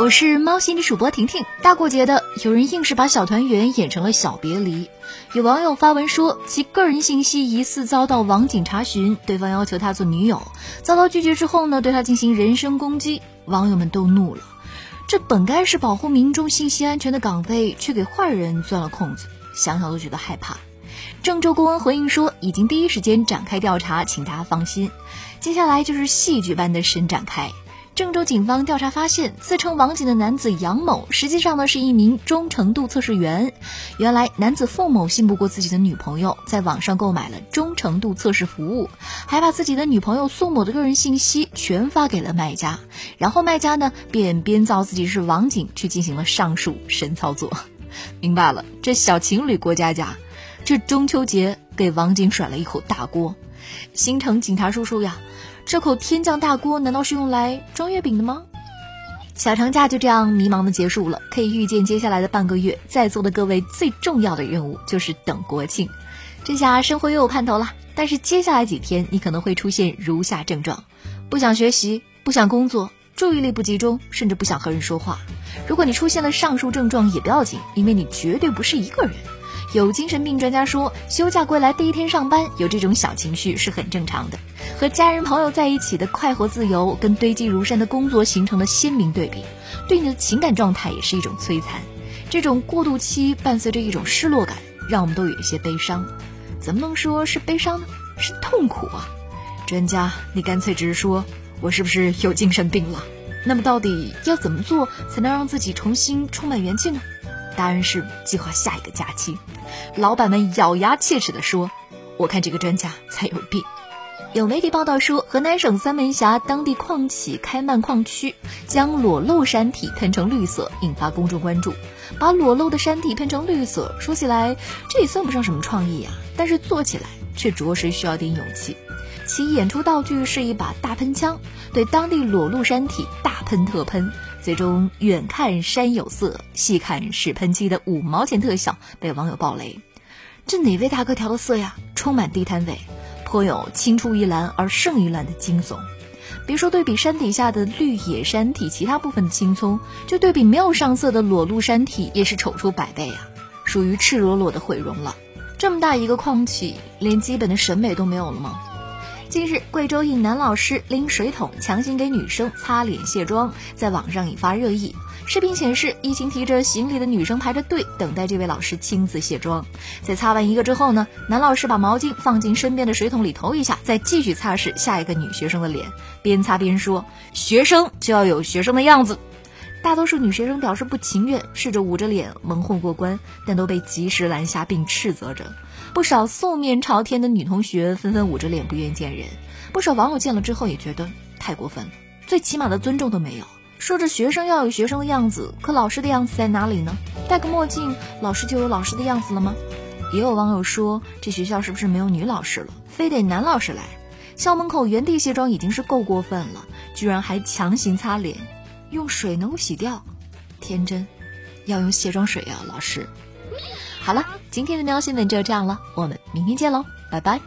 我是猫心理主播婷婷。大过节的，有人硬是把小团圆演成了小别离。有网友发文说，其个人信息疑似遭到网警查询，对方要求他做女友，遭到拒绝之后呢，对他进行人身攻击。网友们都怒了，这本该是保护民众信息安全的岗位，却给坏人钻了空子，想想都觉得害怕。郑州公安回应说，已经第一时间展开调查，请大家放心。接下来就是戏剧般的神展开。郑州警方调查发现，自称网警的男子杨某，实际上呢是一名忠诚度测试员。原来，男子凤某信不过自己的女朋友，在网上购买了忠诚度测试服务，还把自己的女朋友宋某的个人信息全发给了卖家，然后卖家呢便编造自己是网警去进行了上述神操作。明白了，这小情侣过家家，这中秋节给网警甩了一口大锅。新城警察叔叔呀！这口天降大锅难道是用来装月饼的吗？小长假就这样迷茫的结束了，可以预见接下来的半个月，在座的各位最重要的任务就是等国庆。这下生活又有盼头了。但是接下来几天你可能会出现如下症状：不想学习，不想工作，注意力不集中，甚至不想和人说话。如果你出现了上述症状也不要紧，因为你绝对不是一个人。有精神病专家说，休假归来第一天上班有这种小情绪是很正常的。和家人朋友在一起的快活自由，跟堆积如山的工作形成了鲜明对比，对你的情感状态也是一种摧残。这种过渡期伴随着一种失落感，让我们都有一些悲伤。怎么能说是悲伤呢？是痛苦啊！专家，你干脆直是说，我是不是有精神病了？那么到底要怎么做才能让自己重新充满元气呢？答案是计划下一个假期。老板们咬牙切齿地说：“我看这个专家才有病。”有媒体报道说，河南省三门峡当地矿企开曼矿区将裸露山体喷成绿色，引发公众关注。把裸露的山体喷成绿色，说起来这也算不上什么创意啊，但是做起来却着实需要点勇气。其演出道具是一把大喷枪，对当地裸露山体大喷特喷。最终，远看山有色，细看是喷漆的五毛钱特效被网友爆雷。这哪位大哥调的色呀？充满地摊味，颇有青出于蓝而胜于蓝的惊悚。别说对比山底下的绿野山体其他部分的青葱，就对比没有上色的裸露山体，也是丑出百倍啊！属于赤裸裸的毁容了。这么大一个矿企，连基本的审美都没有了吗？近日，贵州一男老师拎水桶强行给女生擦脸卸妆，在网上引发热议。视频显示，一群提着行李的女生排着队等待这位老师亲自卸妆。在擦完一个之后呢，男老师把毛巾放进身边的水桶里投一下，再继续擦拭下一个女学生的脸，边擦边说：“学生就要有学生的样子。”大多数女学生表示不情愿，试着捂着脸蒙混过关，但都被及时拦下并斥责着。不少素面朝天的女同学纷纷捂着脸不愿见人，不少网友见了之后也觉得太过分了，最起码的尊重都没有。说着学生要有学生的样子，可老师的样子在哪里呢？戴个墨镜，老师就有老师的样子了吗？也有网友说，这学校是不是没有女老师了，非得男老师来？校门口原地卸妆已经是够过分了，居然还强行擦脸，用水能够洗掉？天真，要用卸妆水啊，老师。好了，今天的喵新闻就这样了，我们明天见喽，拜拜。